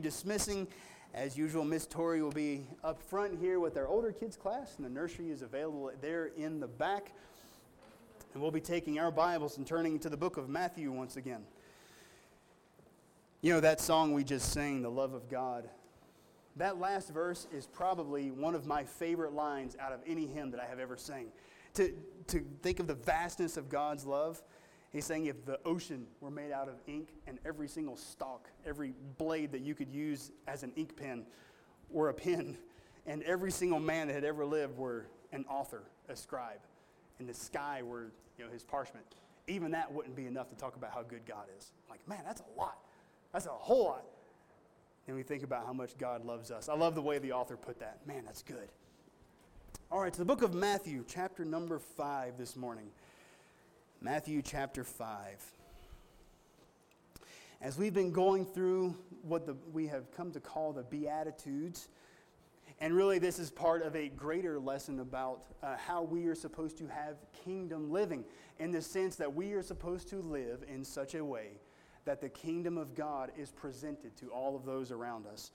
dismissing. As usual, Miss Tori will be up front here with our older kids class, and the nursery is available there in the back. And we'll be taking our Bibles and turning to the book of Matthew once again. You know, that song we just sang, The Love of God, that last verse is probably one of my favorite lines out of any hymn that I have ever sang. To, to think of the vastness of God's love, he's saying if the ocean were made out of ink and every single stalk, every blade that you could use as an ink pen were a pen, and every single man that had ever lived were an author, a scribe, and the sky were you know, his parchment, even that wouldn't be enough to talk about how good God is. Like, man, that's a lot. That's a whole lot. And we think about how much God loves us. I love the way the author put that. Man, that's good. All right, to the book of Matthew, chapter number 5 this morning. Matthew chapter 5. As we've been going through what the, we have come to call the Beatitudes, and really this is part of a greater lesson about uh, how we are supposed to have kingdom living, in the sense that we are supposed to live in such a way that the kingdom of God is presented to all of those around us.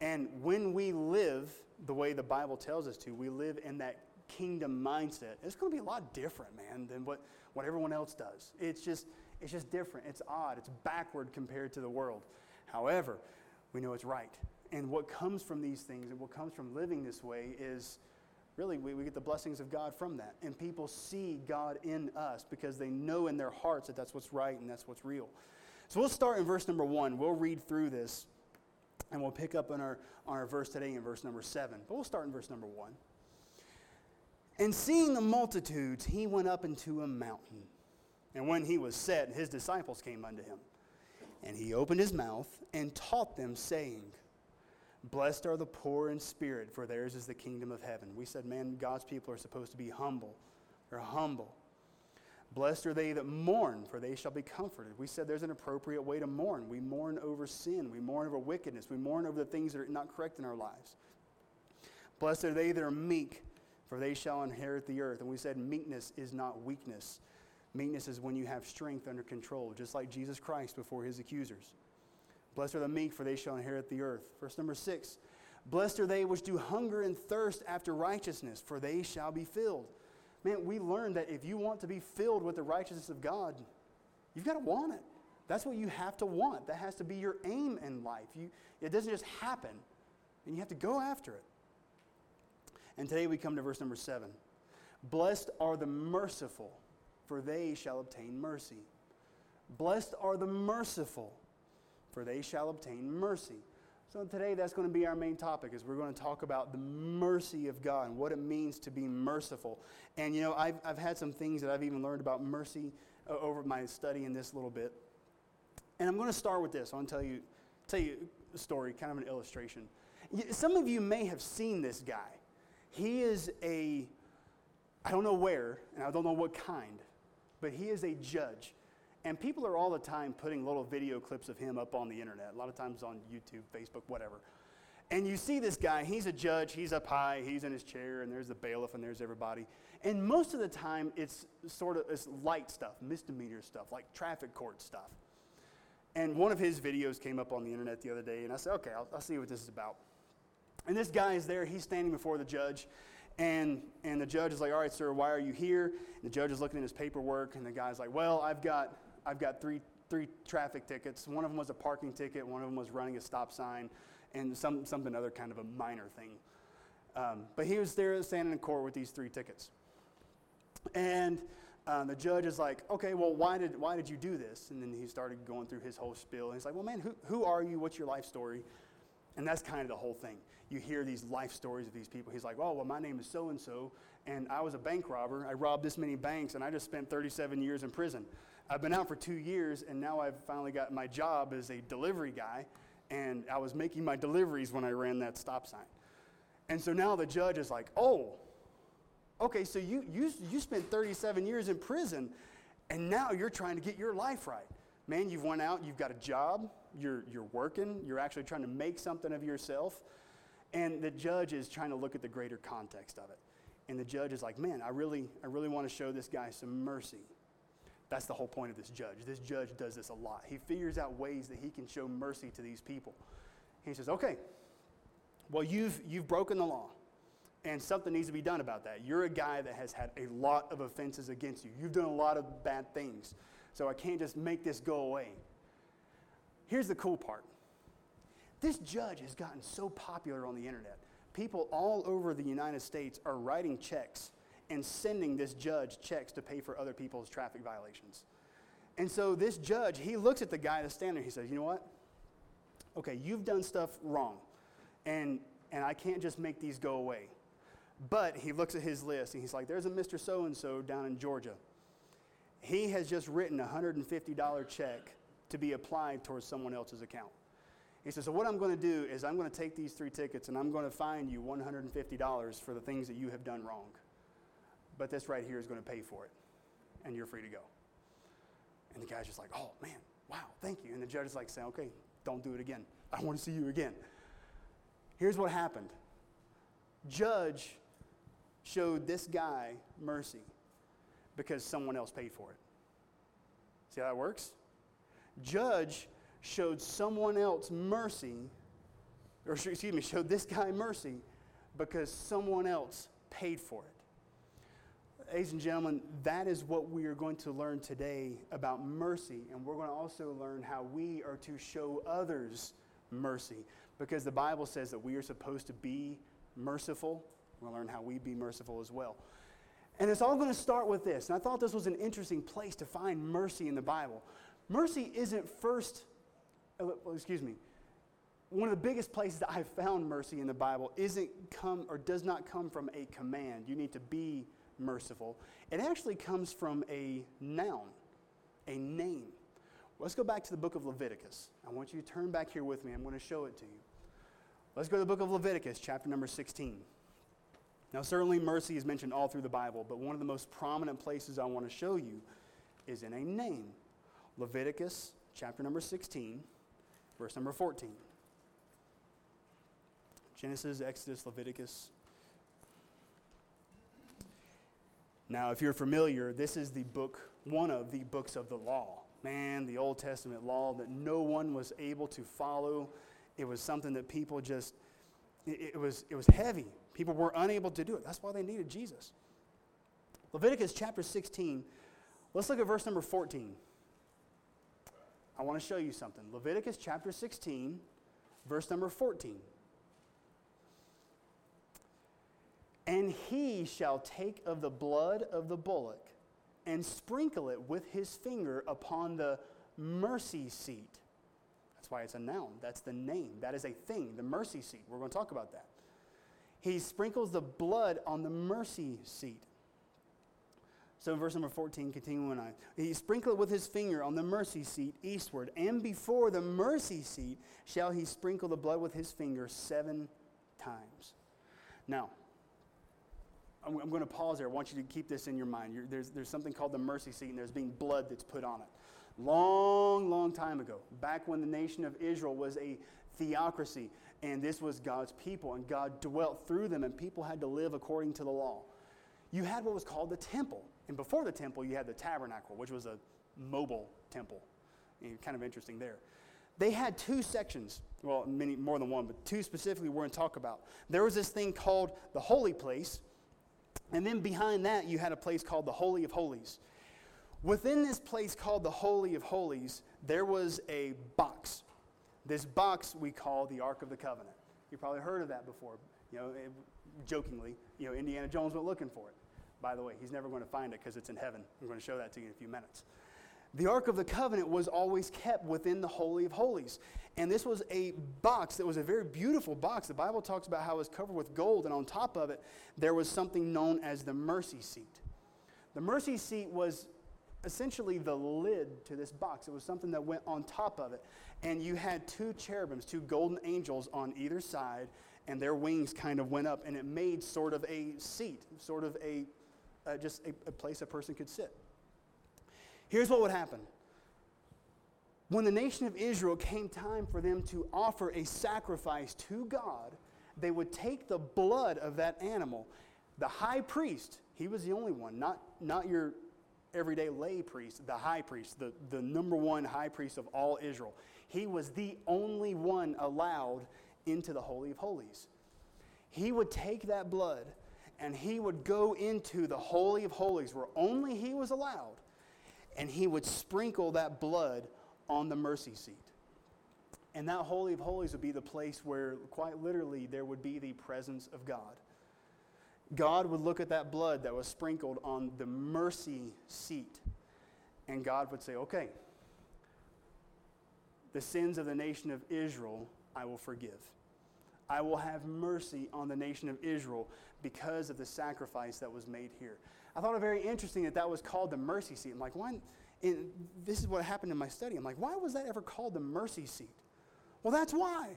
And when we live the way the Bible tells us to, we live in that kingdom mindset. It's going to be a lot different, man, than what, what everyone else does. It's just, it's just different. It's odd. It's backward compared to the world. However, we know it's right. And what comes from these things and what comes from living this way is really we, we get the blessings of God from that. And people see God in us because they know in their hearts that that's what's right and that's what's real. So we'll start in verse number one. We'll read through this and we'll pick up on our, on our verse today in verse number seven. But we'll start in verse number one. And seeing the multitudes, he went up into a mountain. And when he was set, his disciples came unto him. And he opened his mouth and taught them, saying, Blessed are the poor in spirit, for theirs is the kingdom of heaven. We said, man, God's people are supposed to be humble. They're humble. Blessed are they that mourn, for they shall be comforted. We said there's an appropriate way to mourn. We mourn over sin. We mourn over wickedness. We mourn over the things that are not correct in our lives. Blessed are they that are meek, for they shall inherit the earth. And we said meekness is not weakness. Meekness is when you have strength under control, just like Jesus Christ before his accusers. Blessed are the meek, for they shall inherit the earth. Verse number six Blessed are they which do hunger and thirst after righteousness, for they shall be filled man, we learned that if you want to be filled with the righteousness of God, you've got to want it. That's what you have to want. That has to be your aim in life. You, it doesn't just happen, and you have to go after it. And today we come to verse number seven. Blessed are the merciful, for they shall obtain mercy. Blessed are the merciful, for they shall obtain mercy. So today that's going to be our main topic is we're going to talk about the mercy of God and what it means to be merciful. And you know, I've, I've had some things that I've even learned about mercy uh, over my study in this little bit. And I'm going to start with this. I want to tell you, tell you a story, kind of an illustration. Some of you may have seen this guy. He is a, I don't know where, and I don't know what kind, but he is a judge and people are all the time putting little video clips of him up on the internet, a lot of times on YouTube, Facebook, whatever. And you see this guy, he's a judge, he's up high, he's in his chair, and there's the bailiff, and there's everybody. And most of the time, it's sort of it's light stuff, misdemeanor stuff, like traffic court stuff. And one of his videos came up on the internet the other day, and I said, okay, I'll, I'll see what this is about. And this guy is there, he's standing before the judge, and, and the judge is like, all right, sir, why are you here? And the judge is looking at his paperwork, and the guy's like, well, I've got I've got three, three traffic tickets. One of them was a parking ticket, one of them was running a stop sign, and some, something other kind of a minor thing. Um, but he was there standing in court with these three tickets. And um, the judge is like, okay, well, why did, why did you do this? And then he started going through his whole spiel. And he's like, well, man, who, who are you? What's your life story? And that's kind of the whole thing. You hear these life stories of these people. He's like, oh, well, my name is so and so, and I was a bank robber. I robbed this many banks, and I just spent 37 years in prison. I've been out for two years, and now I've finally got my job as a delivery guy, and I was making my deliveries when I ran that stop sign. And so now the judge is like, oh, okay, so you, you, you spent 37 years in prison, and now you're trying to get your life right. Man, you've went out, you've got a job, you're, you're working, you're actually trying to make something of yourself. And the judge is trying to look at the greater context of it. And the judge is like, man, I really, I really want to show this guy some mercy. That's the whole point of this judge. This judge does this a lot. He figures out ways that he can show mercy to these people. He says, Okay, well, you've, you've broken the law, and something needs to be done about that. You're a guy that has had a lot of offenses against you, you've done a lot of bad things, so I can't just make this go away. Here's the cool part this judge has gotten so popular on the internet. People all over the United States are writing checks and sending this judge checks to pay for other people's traffic violations. And so this judge, he looks at the guy that's standing there. He says, You know what? Okay, you've done stuff wrong, and, and I can't just make these go away. But he looks at his list and he's like, There's a Mr. So and so down in Georgia. He has just written a $150 check to be applied towards someone else's account. He says, So, what I'm going to do is I'm going to take these three tickets and I'm going to fine you $150 for the things that you have done wrong. But this right here is going to pay for it, and you're free to go. And the guy's just like, Oh, man, wow, thank you. And the judge is like, saying, Okay, don't do it again. I want to see you again. Here's what happened Judge showed this guy mercy because someone else paid for it. See how that works? Judge showed someone else mercy, or excuse me, showed this guy mercy because someone else paid for it. Ladies and gentlemen, that is what we are going to learn today about mercy, and we're going to also learn how we are to show others mercy because the Bible says that we are supposed to be merciful. We'll learn how we be merciful as well. And it's all going to start with this. And I thought this was an interesting place to find mercy in the Bible. Mercy isn't first Uh, excuse me, one of the biggest places that I've found mercy in the Bible isn't come or does not come from a command. You need to be merciful. It actually comes from a noun, a name. Let's go back to the book of Leviticus. I want you to turn back here with me. I'm going to show it to you. Let's go to the book of Leviticus, chapter number 16. Now, certainly mercy is mentioned all through the Bible, but one of the most prominent places I want to show you is in a name. Leviticus, chapter number 16 verse number 14. Genesis, Exodus, Leviticus. Now, if you're familiar, this is the book, one of the books of the law. Man, the Old Testament law that no one was able to follow. It was something that people just, it, it was, it was heavy. People were unable to do it. That's why they needed Jesus. Leviticus chapter 16, let's look at verse number 14. I want to show you something. Leviticus chapter 16, verse number 14. And he shall take of the blood of the bullock and sprinkle it with his finger upon the mercy seat. That's why it's a noun. That's the name. That is a thing, the mercy seat. We're going to talk about that. He sprinkles the blood on the mercy seat. So verse number 14, continuing on. He sprinkled with his finger on the mercy seat eastward, and before the mercy seat shall he sprinkle the blood with his finger seven times. Now, I'm, I'm going to pause there. I want you to keep this in your mind. You're, there's, there's something called the mercy seat, and there's being blood that's put on it. Long, long time ago, back when the nation of Israel was a theocracy, and this was God's people, and God dwelt through them, and people had to live according to the law. You had what was called the temple. And before the temple, you had the tabernacle, which was a mobile temple. And kind of interesting there. They had two sections, well, many more than one, but two specifically we're going to talk about. There was this thing called the holy place, and then behind that, you had a place called the Holy of Holies. Within this place called the Holy of Holies, there was a box. This box we call the Ark of the Covenant. You've probably heard of that before. You know, it, jokingly, you know, Indiana Jones went looking for it. By the way, he's never going to find it because it's in heaven. I'm going to show that to you in a few minutes. The Ark of the Covenant was always kept within the Holy of Holies. And this was a box that was a very beautiful box. The Bible talks about how it was covered with gold, and on top of it, there was something known as the mercy seat. The mercy seat was essentially the lid to this box. It was something that went on top of it. And you had two cherubims, two golden angels on either side, and their wings kind of went up, and it made sort of a seat, sort of a uh, just a, a place a person could sit. Here's what would happen. When the nation of Israel came time for them to offer a sacrifice to God, they would take the blood of that animal. The high priest, he was the only one, not, not your everyday lay priest, the high priest, the, the number one high priest of all Israel. He was the only one allowed into the Holy of Holies. He would take that blood and he would go into the Holy of Holies where only he was allowed, and he would sprinkle that blood on the mercy seat. And that Holy of Holies would be the place where, quite literally, there would be the presence of God. God would look at that blood that was sprinkled on the mercy seat, and God would say, Okay, the sins of the nation of Israel I will forgive. I will have mercy on the nation of Israel because of the sacrifice that was made here. I thought it very interesting that that was called the mercy seat. I'm like, why? this is what happened in my study. I'm like, why was that ever called the mercy seat? Well, that's why.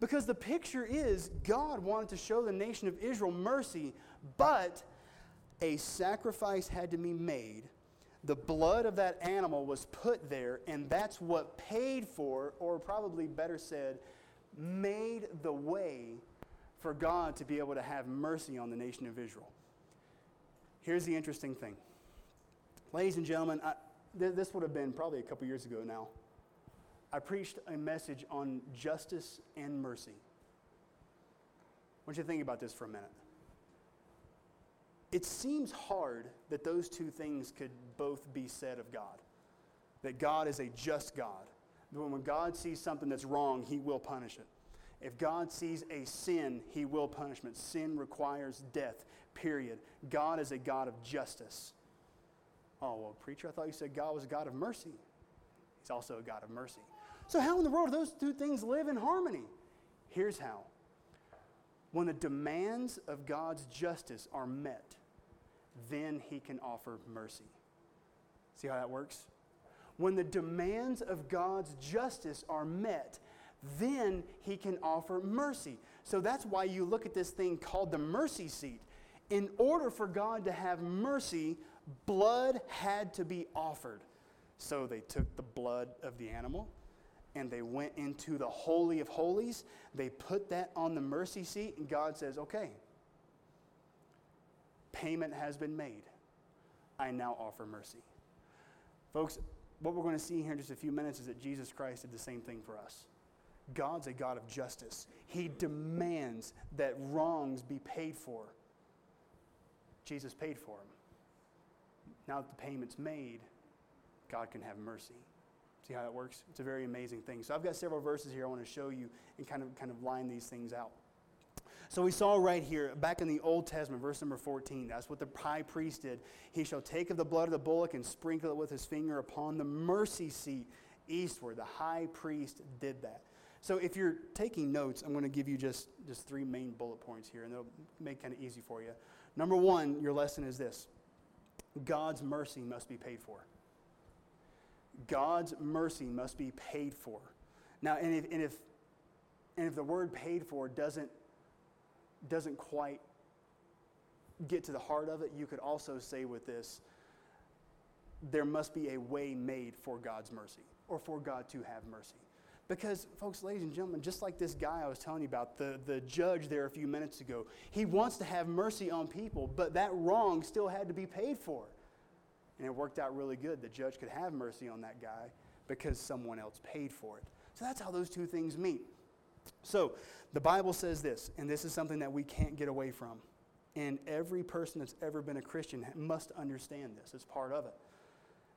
Because the picture is God wanted to show the nation of Israel mercy, but a sacrifice had to be made. The blood of that animal was put there, and that's what paid for, or probably better said, made the way for God to be able to have mercy on the nation of Israel. Here's the interesting thing. Ladies and gentlemen, I, th- this would have been probably a couple years ago now. I preached a message on justice and mercy. I want you to think about this for a minute. It seems hard that those two things could both be said of God. That God is a just God. When God sees something that's wrong, he will punish it. If God sees a sin, he will punishment. Sin requires death, period. God is a God of justice. Oh, well, preacher, I thought you said God was a God of mercy. He's also a God of mercy. So, how in the world do those two things live in harmony? Here's how when the demands of God's justice are met, then he can offer mercy. See how that works? When the demands of God's justice are met, then he can offer mercy. So that's why you look at this thing called the mercy seat. In order for God to have mercy, blood had to be offered. So they took the blood of the animal and they went into the Holy of Holies. They put that on the mercy seat, and God says, Okay, payment has been made. I now offer mercy. Folks, what we're going to see here in just a few minutes is that Jesus Christ did the same thing for us. God's a God of justice. He demands that wrongs be paid for. Jesus paid for them. Now that the payment's made, God can have mercy. See how that works? It's a very amazing thing. So I've got several verses here I want to show you and kind of kind of line these things out. So we saw right here, back in the Old Testament, verse number 14, that's what the high priest did. He shall take of the blood of the bullock and sprinkle it with his finger upon the mercy seat eastward. The high priest did that. So if you're taking notes, I'm going to give you just, just three main bullet points here, and it'll make kind of easy for you. Number one, your lesson is this God's mercy must be paid for. God's mercy must be paid for. Now, and if, and if, and if the word paid for doesn't, doesn't quite get to the heart of it, you could also say with this, there must be a way made for God's mercy or for God to have mercy. Because, folks, ladies and gentlemen, just like this guy I was telling you about, the, the judge there a few minutes ago, he wants to have mercy on people, but that wrong still had to be paid for. And it worked out really good. The judge could have mercy on that guy because someone else paid for it. So that's how those two things meet. So the Bible says this, and this is something that we can't get away from. And every person that's ever been a Christian must understand this. It's part of it.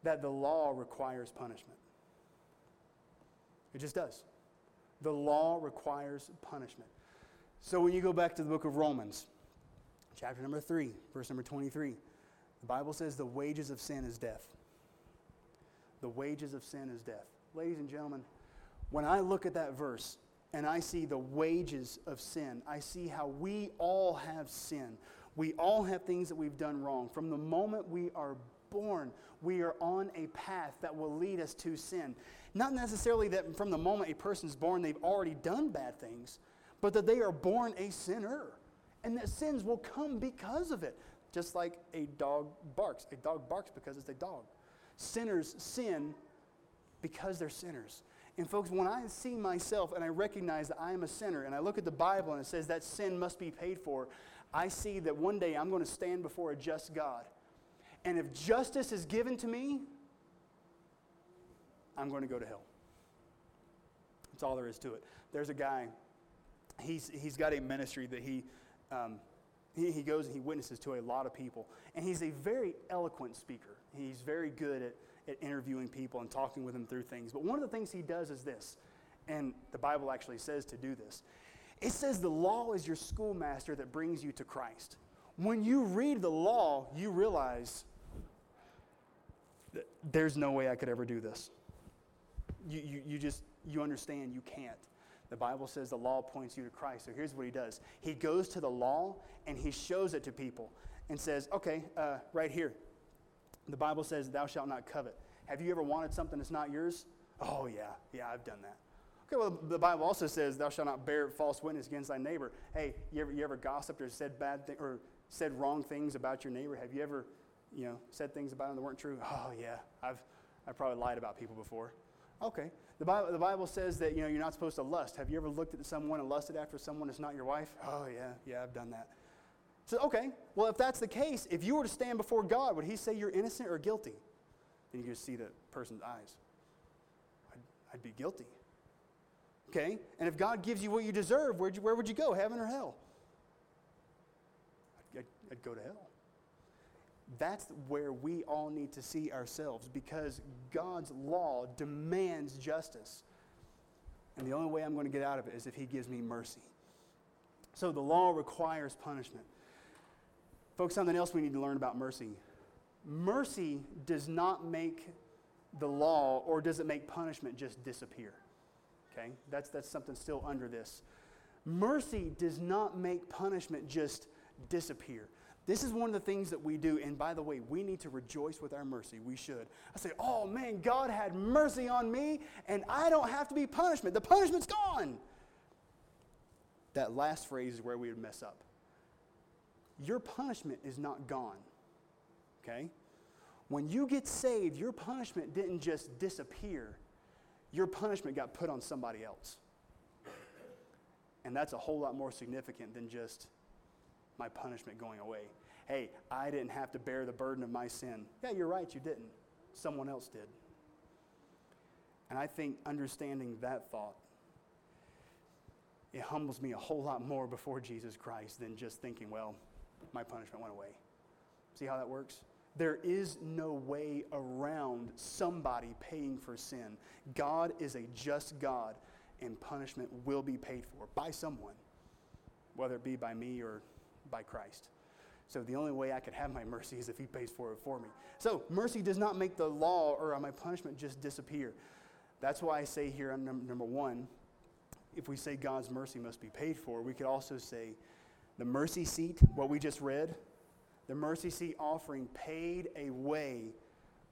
That the law requires punishment. It just does. The law requires punishment. So when you go back to the book of Romans, chapter number 3, verse number 23, the Bible says the wages of sin is death. The wages of sin is death. Ladies and gentlemen, when I look at that verse and I see the wages of sin, I see how we all have sin. We all have things that we've done wrong. From the moment we are born, we are on a path that will lead us to sin. Not necessarily that from the moment a person's born, they've already done bad things, but that they are born a sinner. And that sins will come because of it. Just like a dog barks. A dog barks because it's a dog. Sinners sin because they're sinners. And folks, when I see myself and I recognize that I am a sinner, and I look at the Bible and it says that sin must be paid for, I see that one day I'm going to stand before a just God And if justice is given to me, I'm going to go to hell. That's all there is to it. There's a guy, he's, he's got a ministry that he, um, he, he goes and he witnesses to a lot of people. And he's a very eloquent speaker. He's very good at, at interviewing people and talking with them through things. But one of the things he does is this, and the Bible actually says to do this. It says the law is your schoolmaster that brings you to Christ. When you read the law, you realize there's no way I could ever do this. You, you, you just, you understand you can't. The Bible says the law points you to Christ. So here's what he does he goes to the law and he shows it to people and says, okay, uh, right here. The Bible says, thou shalt not covet. Have you ever wanted something that's not yours? Oh, yeah, yeah, I've done that. Okay, well, the Bible also says, thou shalt not bear false witness against thy neighbor. Hey, you ever, you ever gossiped or said bad things or said wrong things about your neighbor? Have you ever, you know, said things about him that weren't true? Oh, yeah, I've, I've probably lied about people before. Okay. The Bible, the Bible says that you know, you're not supposed to lust. Have you ever looked at someone and lusted after someone that's not your wife? Oh, yeah, yeah, I've done that. So, okay, well, if that's the case, if you were to stand before God, would He say you're innocent or guilty? Then you just see the person's eyes. I'd, I'd be guilty. Okay? And if God gives you what you deserve, you, where would you go, heaven or hell? I'd, I'd, I'd go to hell. That's where we all need to see ourselves because God's law demands justice. And the only way I'm going to get out of it is if He gives me mercy. So the law requires punishment. Folks, something else we need to learn about mercy. Mercy does not make the law or does it make punishment just disappear. Okay? That's, that's something still under this. Mercy does not make punishment just disappear. This is one of the things that we do. And by the way, we need to rejoice with our mercy. We should. I say, oh man, God had mercy on me, and I don't have to be punishment. The punishment's gone. That last phrase is where we would mess up. Your punishment is not gone. Okay? When you get saved, your punishment didn't just disappear, your punishment got put on somebody else. And that's a whole lot more significant than just my punishment going away. Hey, I didn't have to bear the burden of my sin. Yeah, you're right, you didn't. Someone else did. And I think understanding that thought, it humbles me a whole lot more before Jesus Christ than just thinking, well, my punishment went away. See how that works? There is no way around somebody paying for sin. God is a just God, and punishment will be paid for by someone, whether it be by me or by Christ. So the only way I could have my mercy is if He pays for it for me. So mercy does not make the law or my punishment just disappear. That's why I say here on num- number one, if we say God's mercy must be paid for, we could also say the mercy seat, what we just read, the mercy seat offering paid a way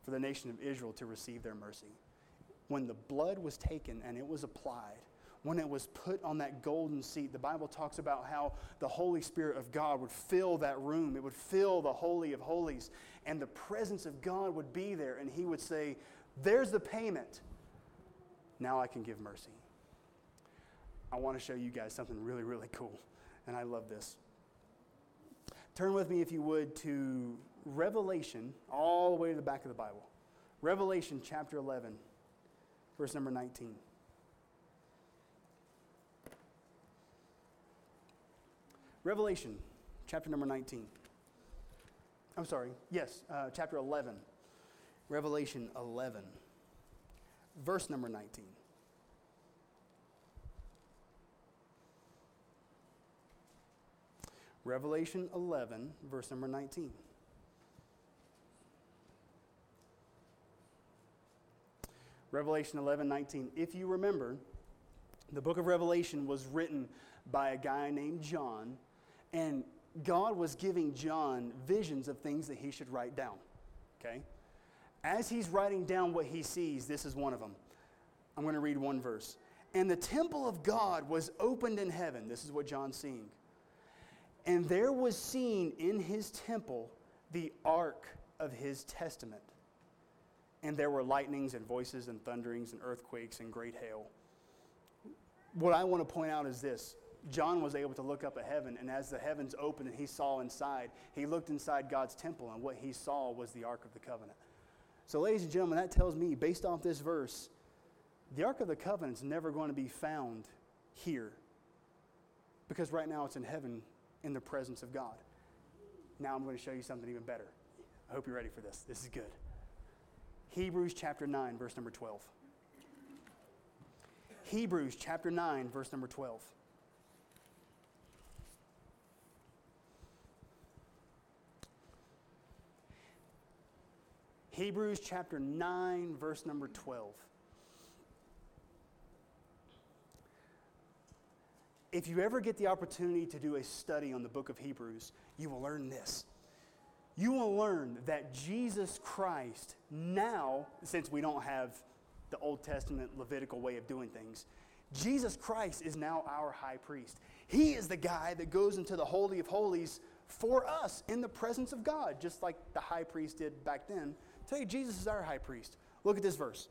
for the nation of Israel to receive their mercy. When the blood was taken and it was applied, when it was put on that golden seat, the Bible talks about how the Holy Spirit of God would fill that room. It would fill the Holy of Holies, and the presence of God would be there, and He would say, There's the payment. Now I can give mercy. I want to show you guys something really, really cool, and I love this. Turn with me, if you would, to Revelation, all the way to the back of the Bible. Revelation chapter 11, verse number 19. Revelation, chapter number 19. I'm sorry, yes, uh, chapter 11. Revelation 11, verse number 19. Revelation 11, verse number 19. Revelation 11, 19. If you remember, the book of Revelation was written by a guy named John and God was giving John visions of things that he should write down. Okay? As he's writing down what he sees, this is one of them. I'm going to read one verse. And the temple of God was opened in heaven. This is what John's seeing. And there was seen in his temple the ark of his testament. And there were lightnings and voices and thunderings and earthquakes and great hail. What I want to point out is this John was able to look up at heaven, and as the heavens opened and he saw inside, he looked inside God's temple, and what he saw was the Ark of the Covenant. So, ladies and gentlemen, that tells me, based off this verse, the Ark of the Covenant is never going to be found here because right now it's in heaven in the presence of God. Now I'm going to show you something even better. I hope you're ready for this. This is good. Hebrews chapter 9, verse number 12. Hebrews chapter 9, verse number 12. Hebrews chapter 9, verse number 12. If you ever get the opportunity to do a study on the book of Hebrews, you will learn this. You will learn that Jesus Christ, now, since we don't have the Old Testament Levitical way of doing things, Jesus Christ is now our high priest. He is the guy that goes into the Holy of Holies for us in the presence of God, just like the high priest did back then. Today, Jesus is our high priest. Look at this verse.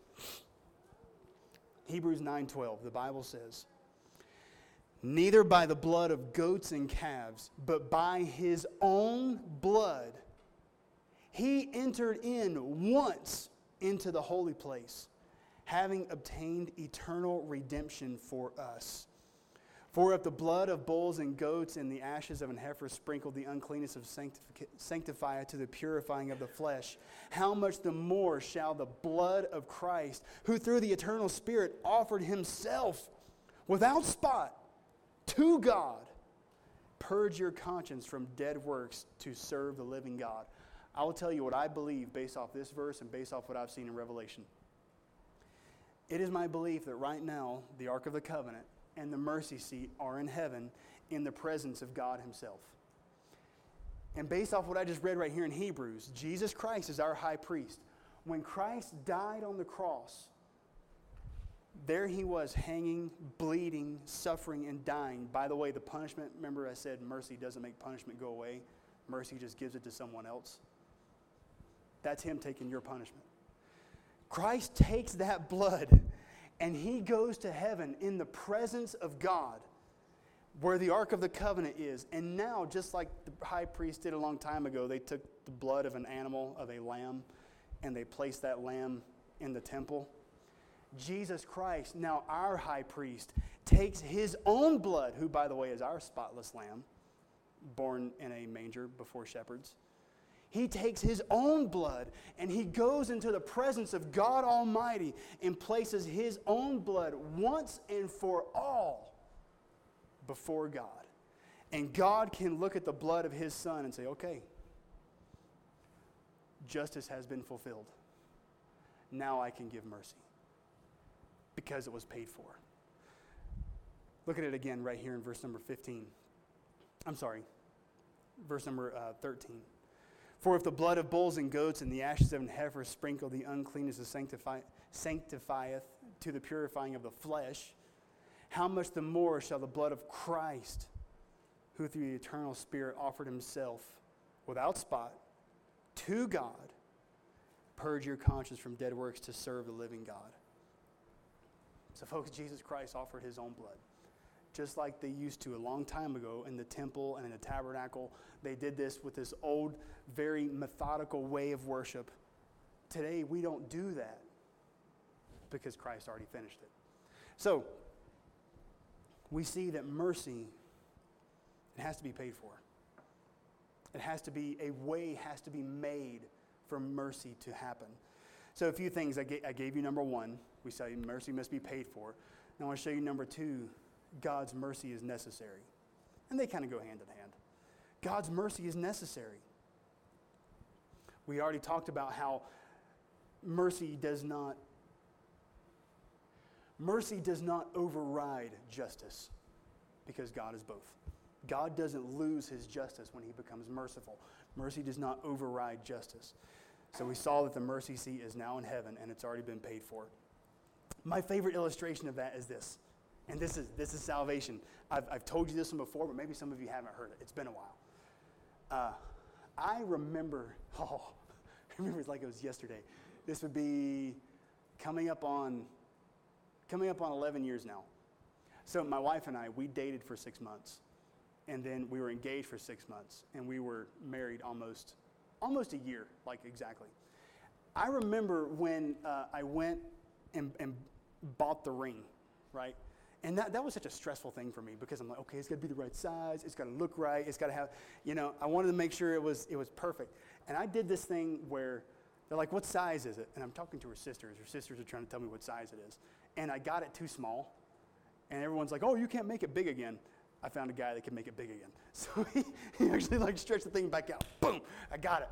Hebrews 9:12. The Bible says, "Neither by the blood of goats and calves, but by his own blood he entered in once into the holy place, having obtained eternal redemption for us." For if the blood of bulls and goats and the ashes of an heifer sprinkled the uncleanness of sanctifi- sanctify to the purifying of the flesh, how much the more shall the blood of Christ, who through the eternal Spirit offered himself without spot to God, purge your conscience from dead works to serve the living God? I will tell you what I believe based off this verse and based off what I've seen in Revelation. It is my belief that right now, the Ark of the Covenant and the mercy seat are in heaven in the presence of God Himself. And based off what I just read right here in Hebrews, Jesus Christ is our high priest. When Christ died on the cross, there he was hanging, bleeding, suffering, and dying. By the way, the punishment, remember I said mercy doesn't make punishment go away, mercy just gives it to someone else. That's him taking your punishment. Christ takes that blood and he goes to heaven in the presence of God where the Ark of the Covenant is. And now, just like the high priest did a long time ago, they took the blood of an animal, of a lamb, and they placed that lamb in the temple. Jesus Christ, now our high priest, takes his own blood, who, by the way, is our spotless lamb, born in a manger before shepherds. He takes his own blood and he goes into the presence of God Almighty and places his own blood once and for all before God. And God can look at the blood of his son and say, okay, justice has been fulfilled. Now I can give mercy because it was paid for. Look at it again right here in verse number 15. I'm sorry, verse number uh, 13. For if the blood of bulls and goats and the ashes of an heifer sprinkle the uncleanness of sanctify, sanctifieth to the purifying of the flesh, how much the more shall the blood of Christ, who through the eternal Spirit offered himself without spot to God, purge your conscience from dead works to serve the living God? So, folks, Jesus Christ offered his own blood. Just like they used to a long time ago in the temple and in the tabernacle, they did this with this old, very methodical way of worship. Today, we don't do that because Christ already finished it. So, we see that mercy it has to be paid for. It has to be a way has to be made for mercy to happen. So a few things I, I gave you. Number one, we say mercy must be paid for. Now I want to show you number two. God's mercy is necessary, and they kind of go hand in hand. God's mercy is necessary. We already talked about how mercy does not mercy does not override justice because God is both. God doesn't lose his justice when he becomes merciful. Mercy does not override justice. So we saw that the mercy seat is now in heaven and it's already been paid for. My favorite illustration of that is this. And this is, this is salvation. I've, I've told you this one before, but maybe some of you haven't heard it. It's been a while. Uh, I remember, oh, I remember it's like it was yesterday. This would be coming up on, coming up on 11 years now. So my wife and I, we dated for six months, and then we were engaged for six months, and we were married almost, almost a year, like exactly. I remember when uh, I went and, and bought the ring, right? And that, that was such a stressful thing for me because I'm like, okay, it's got to be the right size. It's got to look right. It's got to have, you know, I wanted to make sure it was, it was perfect. And I did this thing where they're like, what size is it? And I'm talking to her sisters. Her sisters are trying to tell me what size it is. And I got it too small. And everyone's like, oh, you can't make it big again. I found a guy that can make it big again. So he, he actually like stretched the thing back out. Boom, I got it.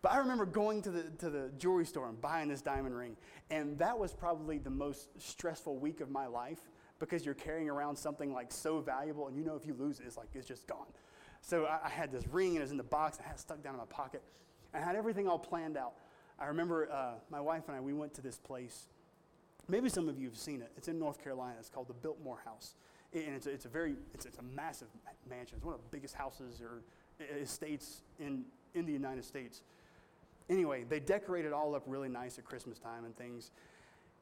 But I remember going to the, to the jewelry store and buying this diamond ring. And that was probably the most stressful week of my life because you're carrying around something like so valuable and you know if you lose it, it's like it's just gone. So I, I had this ring and it was in the box. and I had stuck down in my pocket. I had everything all planned out. I remember uh, my wife and I, we went to this place. Maybe some of you have seen it. It's in North Carolina. It's called the Biltmore House. And it's a, it's a very, it's, it's a massive mansion. It's one of the biggest houses or estates in, in the United States. Anyway, they decorate it all up really nice at Christmas time and things.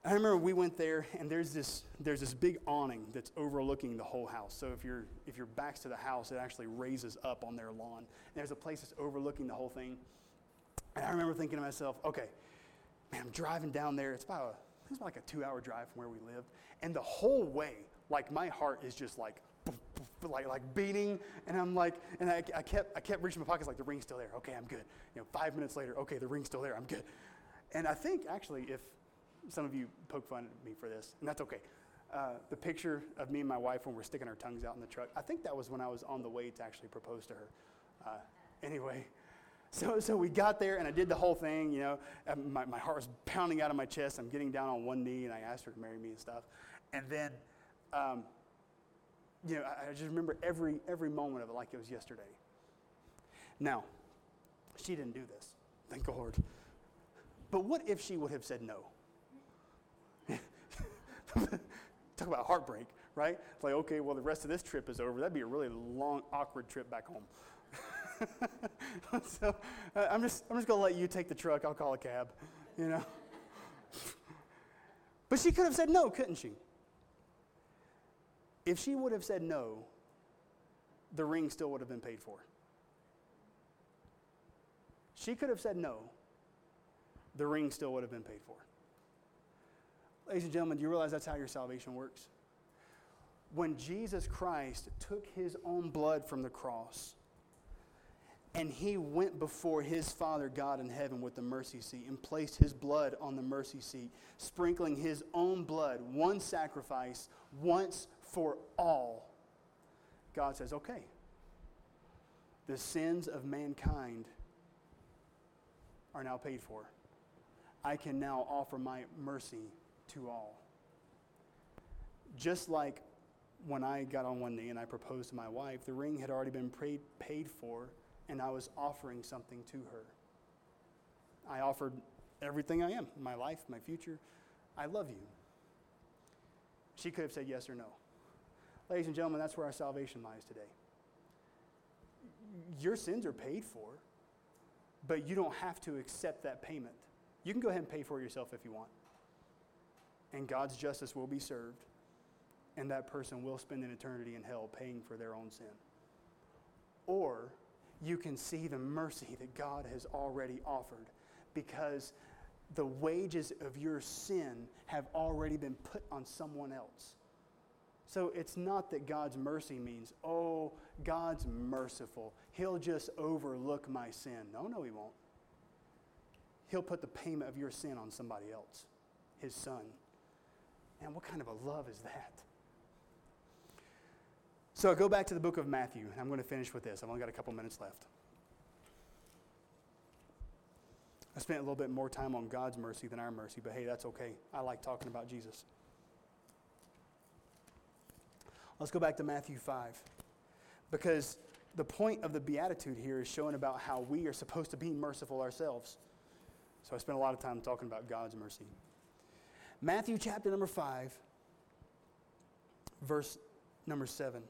I remember we went there, and there's this, there's this big awning that's overlooking the whole house. So if, you're, if your back's to the house, it actually raises up on their lawn. And there's a place that's overlooking the whole thing. And I remember thinking to myself, okay, man, I'm driving down there. It's about, a, it's about like a two hour drive from where we lived. And the whole way, like my heart is just like, like, like beating. And I'm like, and I, I, kept, I kept reaching my pockets like the ring's still there. Okay, I'm good. You know, five minutes later, okay, the ring's still there. I'm good. And I think actually, if some of you poke fun at me for this, and that's okay. Uh, the picture of me and my wife when we're sticking our tongues out in the truck, I think that was when I was on the way to actually propose to her. Uh, anyway, so, so we got there and I did the whole thing, you know. My, my heart was pounding out of my chest. I'm getting down on one knee and I asked her to marry me and stuff. And then, um, you know, I, I just remember every, every moment of it like it was yesterday. Now, she didn't do this, thank Lord. But what if she would have said no? Talk about heartbreak, right? It's like, okay, well, the rest of this trip is over. That'd be a really long, awkward trip back home. so uh, I'm just, I'm just going to let you take the truck. I'll call a cab, you know? but she could have said no, couldn't she? If she would have said no, the ring still would have been paid for. She could have said no, the ring still would have been paid for. Ladies and gentlemen, do you realize that's how your salvation works? When Jesus Christ took his own blood from the cross and he went before his Father God in heaven with the mercy seat and placed his blood on the mercy seat, sprinkling his own blood, one sacrifice, once for all, God says, okay, the sins of mankind are now paid for. I can now offer my mercy to all. Just like when I got on one knee and I proposed to my wife, the ring had already been paid, for, and I was offering something to her. I offered everything I am my life, my future. I love you. She could have said yes or no. Ladies and gentlemen, that's where our salvation lies today. Your sins are paid for, but you don't have to accept that payment. You can go ahead and pay for it yourself if you want and God's justice will be served, and that person will spend an eternity in hell paying for their own sin. Or you can see the mercy that God has already offered because the wages of your sin have already been put on someone else. So it's not that God's mercy means, oh, God's merciful. He'll just overlook my sin. No, no, He won't. He'll put the payment of your sin on somebody else, His Son. Man, what kind of a love is that? So I go back to the book of Matthew, and I'm going to finish with this. I've only got a couple minutes left. I spent a little bit more time on God's mercy than our mercy, but hey, that's okay. I like talking about Jesus. Let's go back to Matthew 5. Because the point of the Beatitude here is showing about how we are supposed to be merciful ourselves. So I spent a lot of time talking about God's mercy. Matthew chapter number 5, verse number 7.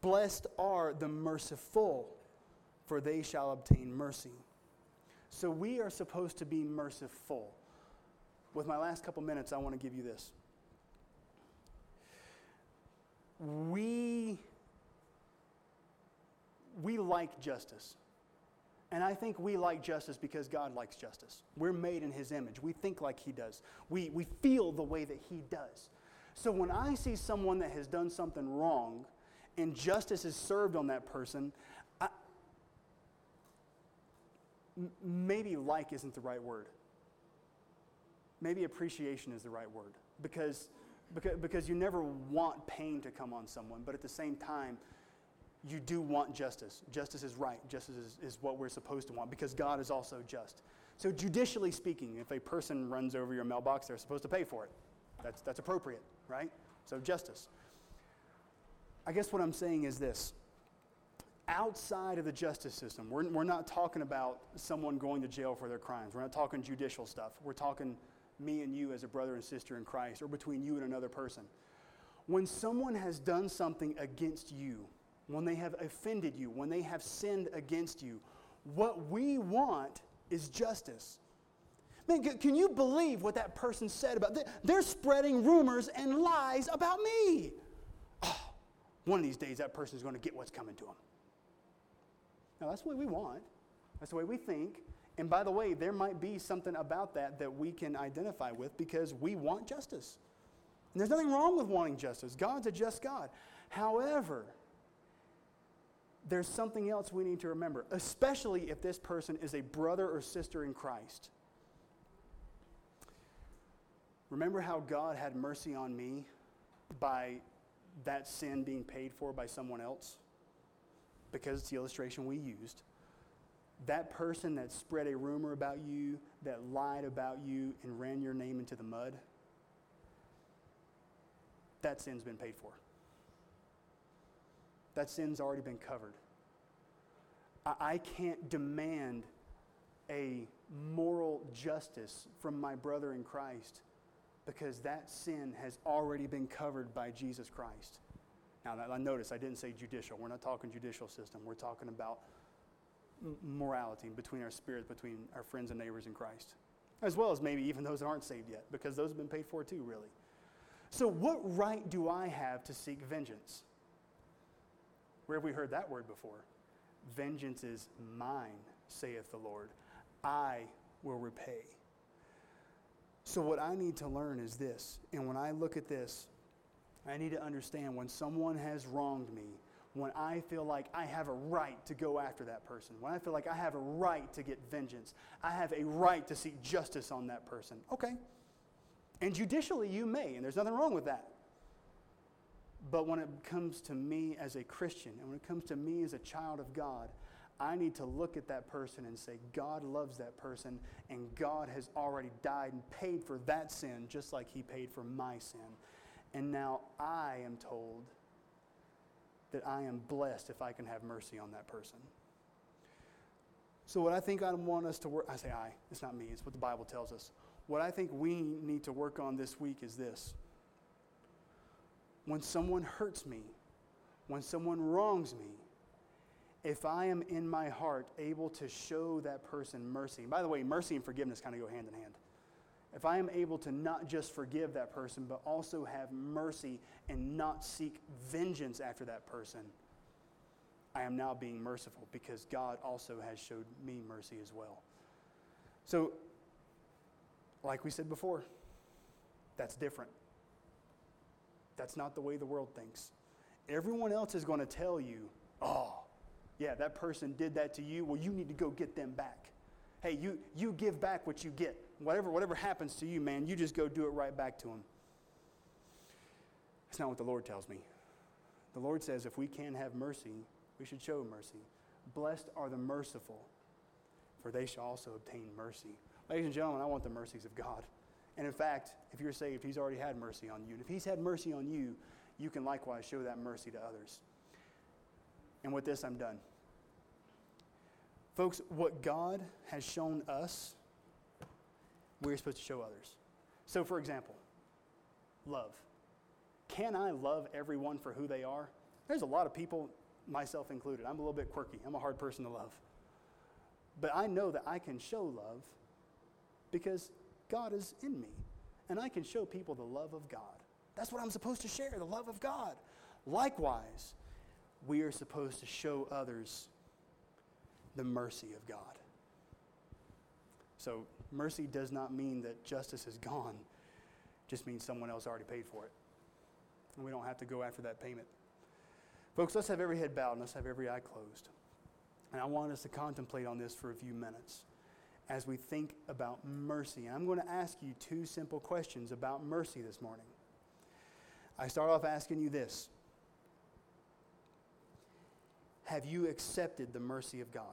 Blessed are the merciful, for they shall obtain mercy. So we are supposed to be merciful. With my last couple minutes, I want to give you this. we we like justice. And I think we like justice because God likes justice. We're made in His image. We think like He does. We, we feel the way that He does. So when I see someone that has done something wrong and justice is served on that person, I, maybe like isn't the right word. Maybe appreciation is the right word because, because, because you never want pain to come on someone, but at the same time, you do want justice. Justice is right. Justice is, is what we're supposed to want because God is also just. So, judicially speaking, if a person runs over your mailbox, they're supposed to pay for it. That's, that's appropriate, right? So, justice. I guess what I'm saying is this outside of the justice system, we're, we're not talking about someone going to jail for their crimes. We're not talking judicial stuff. We're talking me and you as a brother and sister in Christ, or between you and another person. When someone has done something against you, when they have offended you, when they have sinned against you. What we want is justice. Man, can you believe what that person said about? They're spreading rumors and lies about me. Oh, one of these days, that person is going to get what's coming to them. Now, that's what we want. That's the way we think. And by the way, there might be something about that that we can identify with because we want justice. And there's nothing wrong with wanting justice. God's a just God. However, there's something else we need to remember, especially if this person is a brother or sister in Christ. Remember how God had mercy on me by that sin being paid for by someone else? Because it's the illustration we used. That person that spread a rumor about you, that lied about you, and ran your name into the mud, that sin's been paid for. That sin's already been covered. I can't demand a moral justice from my brother in Christ because that sin has already been covered by Jesus Christ. Now, I notice I didn't say judicial. We're not talking judicial system. We're talking about morality between our spirits, between our friends and neighbors in Christ, as well as maybe even those that aren't saved yet, because those have been paid for too, really. So, what right do I have to seek vengeance? Where have we heard that word before? Vengeance is mine, saith the Lord. I will repay. So, what I need to learn is this. And when I look at this, I need to understand when someone has wronged me, when I feel like I have a right to go after that person, when I feel like I have a right to get vengeance, I have a right to seek justice on that person. Okay. And judicially, you may, and there's nothing wrong with that. But when it comes to me as a Christian and when it comes to me as a child of God, I need to look at that person and say, God loves that person, and God has already died and paid for that sin just like He paid for my sin. And now I am told that I am blessed if I can have mercy on that person. So, what I think I want us to work, I say I, it's not me, it's what the Bible tells us. What I think we need to work on this week is this when someone hurts me, when someone wrongs me, if I am in my heart able to show that person mercy, by the way, mercy and forgiveness kind of go hand in hand. If I am able to not just forgive that person, but also have mercy and not seek vengeance after that person, I am now being merciful because God also has showed me mercy as well. So, like we said before, that's different. That's not the way the world thinks. Everyone else is going to tell you, oh, yeah, that person did that to you. Well, you need to go get them back. Hey, you, you give back what you get. Whatever, whatever happens to you, man, you just go do it right back to them. That's not what the Lord tells me. The Lord says if we can have mercy, we should show mercy. Blessed are the merciful, for they shall also obtain mercy. Ladies and gentlemen, I want the mercies of God. And in fact, if you're saved, He's already had mercy on you. And if He's had mercy on you, you can likewise show that mercy to others. And with this, I'm done. Folks, what God has shown us, we're supposed to show others. So, for example, love. Can I love everyone for who they are? There's a lot of people, myself included. I'm a little bit quirky. I'm a hard person to love. But I know that I can show love because God is in me. And I can show people the love of God. That's what I'm supposed to share the love of God. likewise, we are supposed to show others the mercy of God. So, mercy does not mean that justice is gone, it just means someone else already paid for it. And we don't have to go after that payment. Folks, let's have every head bowed and let's have every eye closed. And I want us to contemplate on this for a few minutes as we think about mercy. I'm going to ask you two simple questions about mercy this morning. I start off asking you this Have you accepted the mercy of God?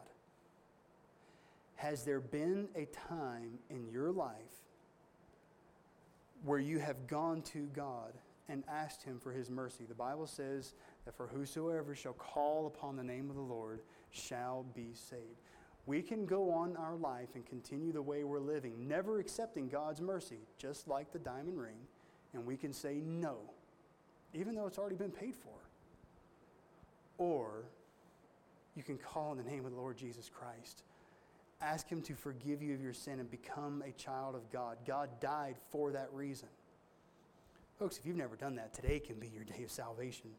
Has there been a time in your life where you have gone to God and asked Him for His mercy? The Bible says that for whosoever shall call upon the name of the Lord shall be saved. We can go on our life and continue the way we're living, never accepting God's mercy, just like the diamond ring, and we can say no, even though it's already been paid for. Or you can call on the name of the Lord Jesus Christ. Ask Him to forgive you of your sin and become a child of God. God died for that reason. Folks, if you've never done that, today can be your day of salvation.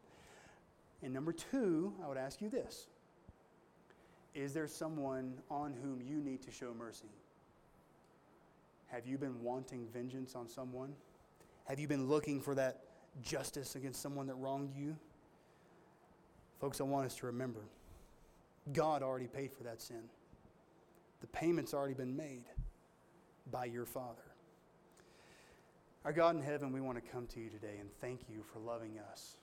And number two, I would ask you this Is there someone on whom you need to show mercy? Have you been wanting vengeance on someone? Have you been looking for that justice against someone that wronged you? Folks, I want us to remember God already paid for that sin. The payment's already been made by your Father. Our God in heaven, we want to come to you today and thank you for loving us.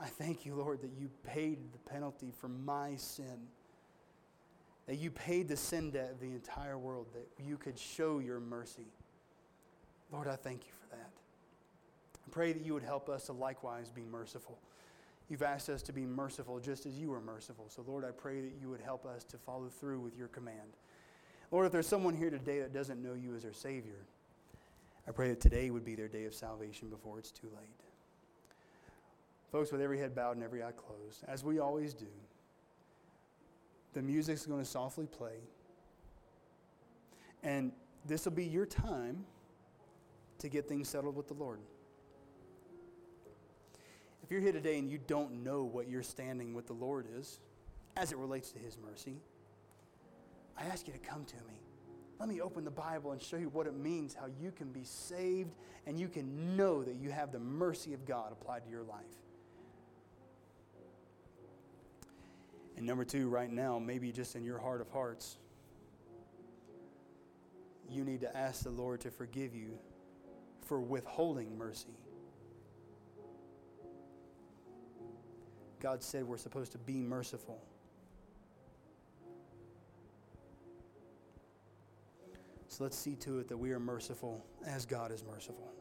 I thank you, Lord, that you paid the penalty for my sin, that you paid the sin debt of the entire world, that you could show your mercy. Lord, I thank you for that. I pray that you would help us to likewise be merciful. You've asked us to be merciful just as you were merciful. So, Lord, I pray that you would help us to follow through with your command. Lord, if there's someone here today that doesn't know you as their Savior, I pray that today would be their day of salvation before it's too late. Folks, with every head bowed and every eye closed, as we always do, the music's going to softly play. And this will be your time to get things settled with the Lord. If you're here today and you don't know what your standing with the Lord is as it relates to His mercy, I ask you to come to me. Let me open the Bible and show you what it means, how you can be saved and you can know that you have the mercy of God applied to your life. And number two, right now, maybe just in your heart of hearts, you need to ask the Lord to forgive you for withholding mercy. God said we're supposed to be merciful. So let's see to it that we are merciful as God is merciful.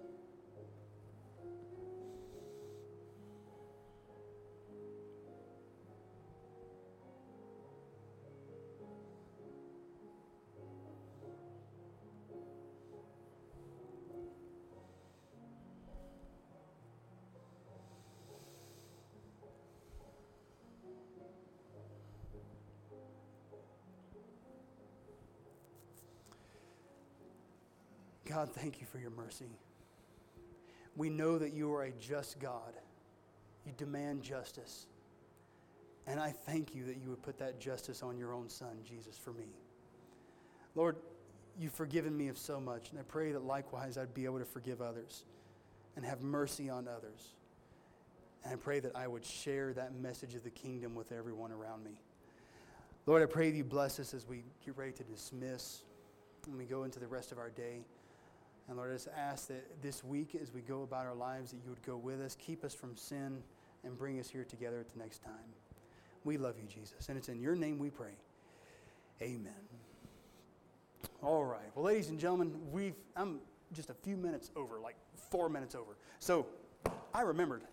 God, thank you for your mercy. We know that you are a just God. You demand justice. And I thank you that you would put that justice on your own son, Jesus, for me. Lord, you've forgiven me of so much, and I pray that likewise I'd be able to forgive others and have mercy on others. And I pray that I would share that message of the kingdom with everyone around me. Lord, I pray that you bless us as we get ready to dismiss and we go into the rest of our day. And Lord, I just ask that this week, as we go about our lives, that you would go with us, keep us from sin, and bring us here together at the next time. We love you, Jesus. And it's in your name we pray. Amen. All right. Well, ladies and gentlemen, we've I'm just a few minutes over, like four minutes over. So I remembered